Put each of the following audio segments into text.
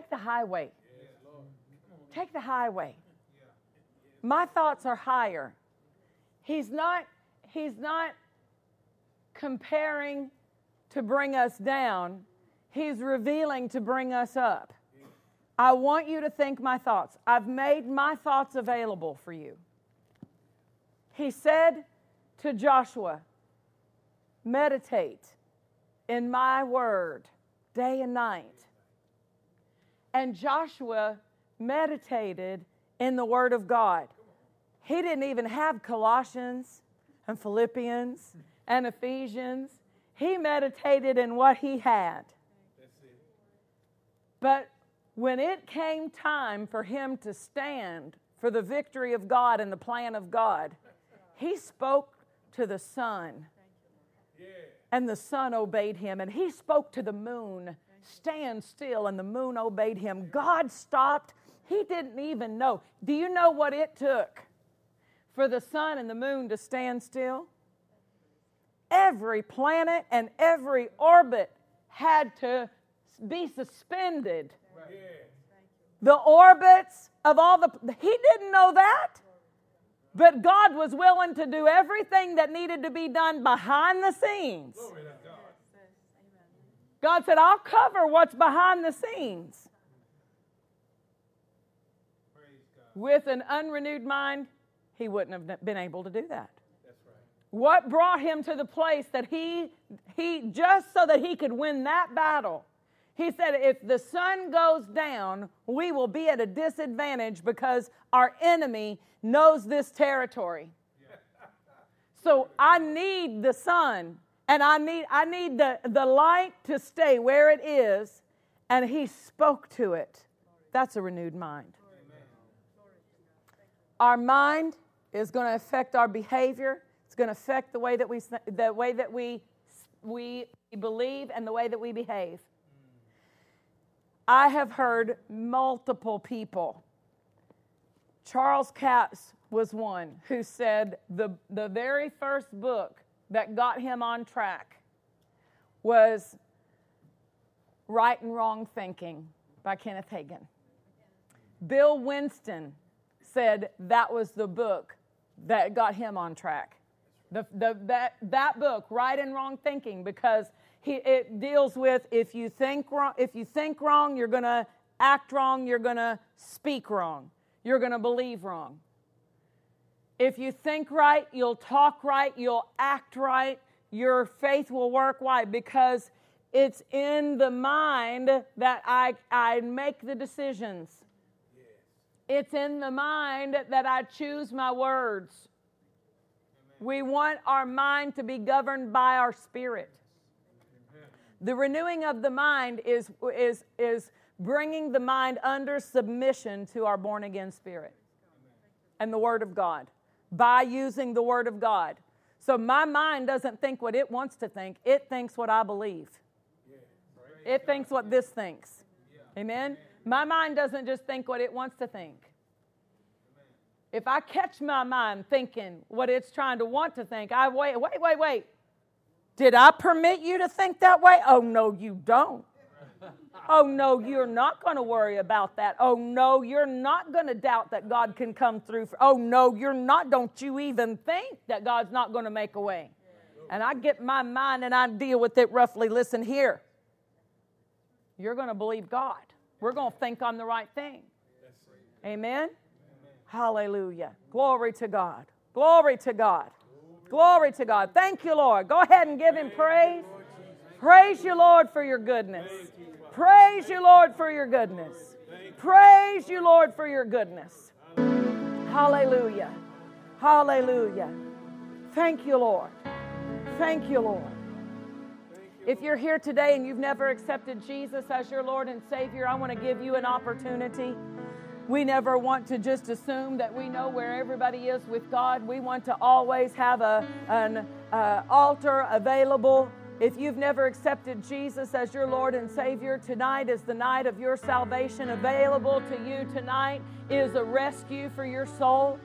take the highway. Take the highway. My thoughts are higher. He's not, he's not comparing to bring us down, he's revealing to bring us up. I want you to think my thoughts. I've made my thoughts available for you. He said to Joshua, Meditate in my word day and night. And Joshua meditated in the word of God. He didn't even have Colossians and Philippians and Ephesians. He meditated in what he had. But when it came time for him to stand for the victory of God and the plan of God, he spoke to the sun. And the sun obeyed him. And he spoke to the moon, stand still, and the moon obeyed him. God stopped. He didn't even know. Do you know what it took for the sun and the moon to stand still? Every planet and every orbit had to be suspended. The orbits of all the, he didn't know that. But God was willing to do everything that needed to be done behind the scenes. God said, I'll cover what's behind the scenes. With an unrenewed mind, he wouldn't have been able to do that. What brought him to the place that he, he just so that he could win that battle, he said, if the sun goes down, we will be at a disadvantage because our enemy knows this territory. So I need the sun and I need, I need the, the light to stay where it is. And he spoke to it. That's a renewed mind. Our mind is going to affect our behavior. It's going to affect the way that we, the way that we, we believe and the way that we behave. I have heard multiple people. Charles Capps was one who said the, the very first book that got him on track was Right and Wrong Thinking by Kenneth Hagin. Bill Winston said that was the book that got him on track. The, the, that, that book, Right and Wrong Thinking, because he, it deals with if you think wrong, if you think wrong, you're going to act wrong, you're going to speak wrong, you're going to believe wrong. If you think right, you'll talk right, you'll act right, your faith will work. Why? Because it's in the mind that I, I make the decisions. It's in the mind that I choose my words. We want our mind to be governed by our spirit. The renewing of the mind is, is, is bringing the mind under submission to our born again spirit and the Word of God by using the Word of God. So my mind doesn't think what it wants to think, it thinks what I believe. It thinks what this thinks. Amen? My mind doesn't just think what it wants to think. If I catch my mind thinking what it's trying to want to think, I wait, wait, wait, wait. Did I permit you to think that way? Oh, no, you don't. Oh, no, you're not going to worry about that. Oh, no, you're not going to doubt that God can come through. For, oh, no, you're not. Don't you even think that God's not going to make a way. And I get my mind and I deal with it roughly. Listen here. You're going to believe God. We're going to think on the right thing. Amen? Hallelujah. Glory to God. Glory to God. Glory to God. Thank you, Lord. Go ahead and give him praise. Praise you, Lord, for your goodness. Praise you, Lord, for your goodness. Praise you, Lord, for your goodness. Hallelujah. Hallelujah. Thank you, Lord. Thank you, Lord. If you're here today and you've never accepted Jesus as your Lord and Savior, I want to give you an opportunity. We never want to just assume that we know where everybody is with God. We want to always have a, an uh, altar available. If you've never accepted Jesus as your Lord and Savior, tonight is the night of your salvation. Available to you tonight is a rescue for your soul.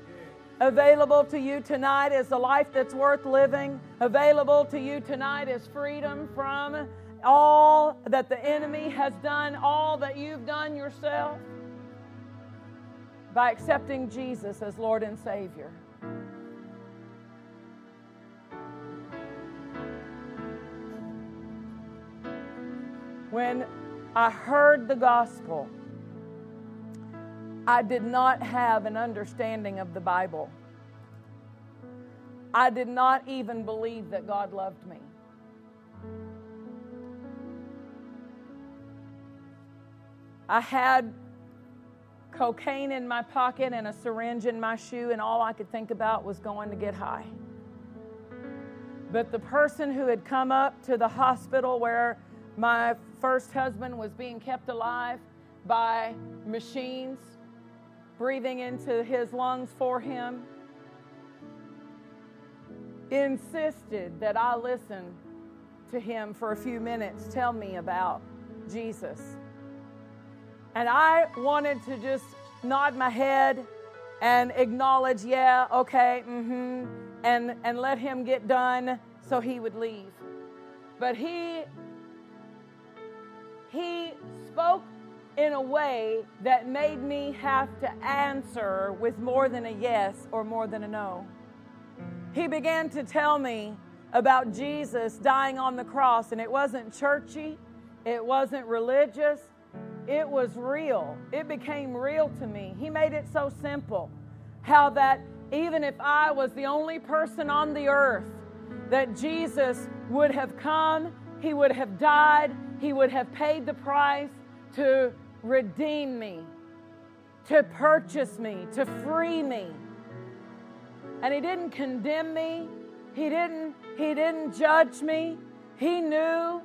Available to you tonight is a life that's worth living. Available to you tonight is freedom from all that the enemy has done, all that you've done yourself, by accepting Jesus as Lord and Savior. When I heard the gospel, I did not have an understanding of the Bible. I did not even believe that God loved me. I had cocaine in my pocket and a syringe in my shoe, and all I could think about was going to get high. But the person who had come up to the hospital where my first husband was being kept alive by machines breathing into his lungs for him insisted that I listen to him for a few minutes tell me about Jesus. And I wanted to just nod my head and acknowledge, yeah, okay, mm-hmm, and, and let him get done so he would leave. But he he spoke in a way that made me have to answer with more than a yes or more than a no. He began to tell me about Jesus dying on the cross, and it wasn't churchy, it wasn't religious, it was real. It became real to me. He made it so simple how that even if I was the only person on the earth, that Jesus would have come, he would have died, he would have paid the price to redeem me, to purchase me, to free me. And he didn't condemn me. He didn't he didn't judge me. He knew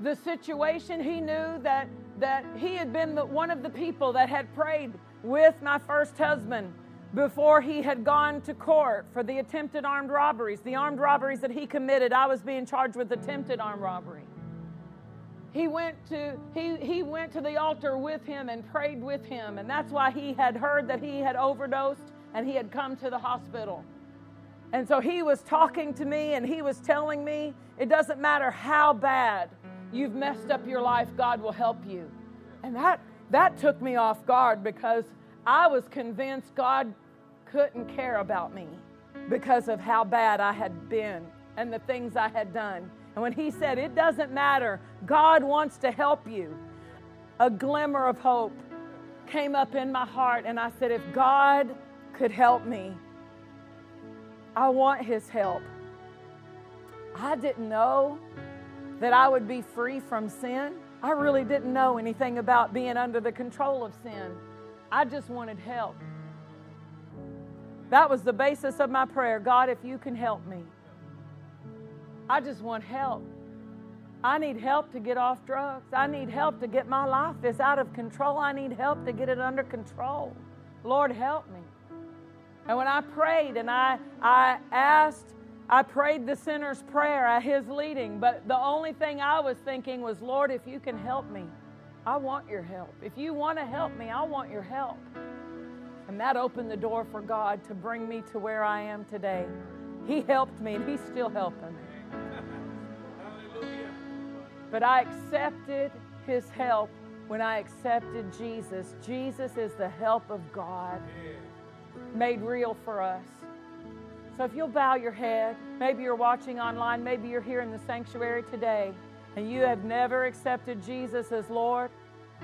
the situation. He knew that that he had been the, one of the people that had prayed with my first husband before he had gone to court for the attempted armed robberies, the armed robberies that he committed. I was being charged with attempted armed robbery. He went to he, he went to the altar with him and prayed with him, and that's why he had heard that he had overdosed and he had come to the hospital. And so he was talking to me and he was telling me it doesn't matter how bad you've messed up your life, God will help you. And that that took me off guard because I was convinced God couldn't care about me because of how bad I had been and the things I had done. And when he said, It doesn't matter, God wants to help you, a glimmer of hope came up in my heart. And I said, If God could help me, I want his help. I didn't know that I would be free from sin. I really didn't know anything about being under the control of sin. I just wanted help. That was the basis of my prayer God, if you can help me. I just want help. I need help to get off drugs. I need help to get my life is out of control. I need help to get it under control. Lord, help me. And when I prayed and I, I asked, I prayed the sinner's prayer at his leading, but the only thing I was thinking was, Lord, if you can help me, I want your help. If you want to help me, I want your help. And that opened the door for God to bring me to where I am today. He helped me and He's still helping me. But I accepted his help when I accepted Jesus. Jesus is the help of God made real for us. So if you'll bow your head, maybe you're watching online, maybe you're here in the sanctuary today, and you have never accepted Jesus as Lord,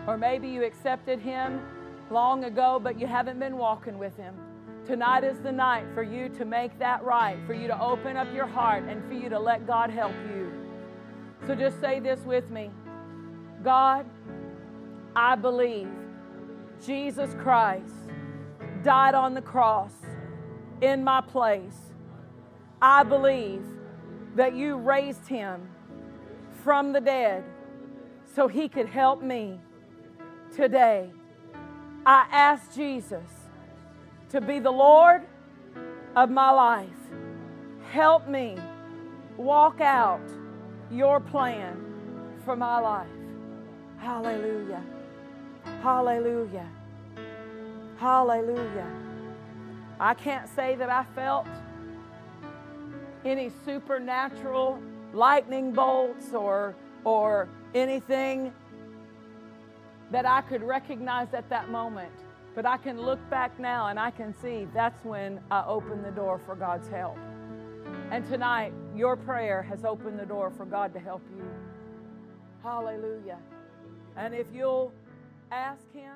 or maybe you accepted him long ago, but you haven't been walking with him. Tonight is the night for you to make that right, for you to open up your heart, and for you to let God help you. So just say this with me God, I believe Jesus Christ died on the cross in my place. I believe that you raised him from the dead so he could help me today. I ask Jesus to be the Lord of my life. Help me walk out your plan for my life. Hallelujah. Hallelujah. Hallelujah. I can't say that I felt any supernatural lightning bolts or or anything that I could recognize at that moment. But I can look back now and I can see that's when I opened the door for God's help. And tonight, your prayer has opened the door for God to help you. Hallelujah. And if you'll ask Him,